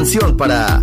Canción para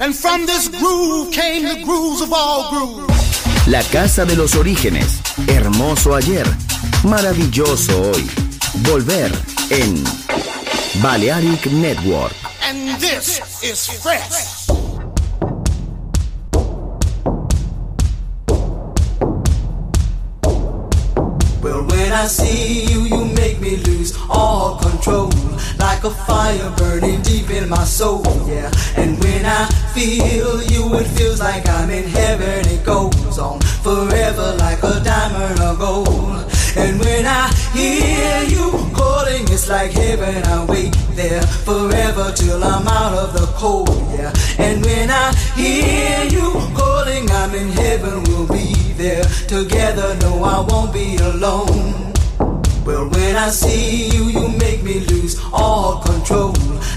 And from this groove came the grooves of all grooves. La casa de los orígenes, hermoso ayer, maravilloso hoy. Volver en Balearic Network. And this is fresh. Well, when I see you, you make me lose all control. Like a fire burning deep in my soul, yeah. And I feel you, it feels like I'm in heaven. It goes on forever like a diamond of gold. And when I hear you calling, it's like heaven. I wait there forever till I'm out of the cold, yeah. And when I hear you calling, I'm in heaven. We'll be there together. No, I won't be alone. Well, when I see you, you make me lose all control.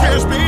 There is a dream.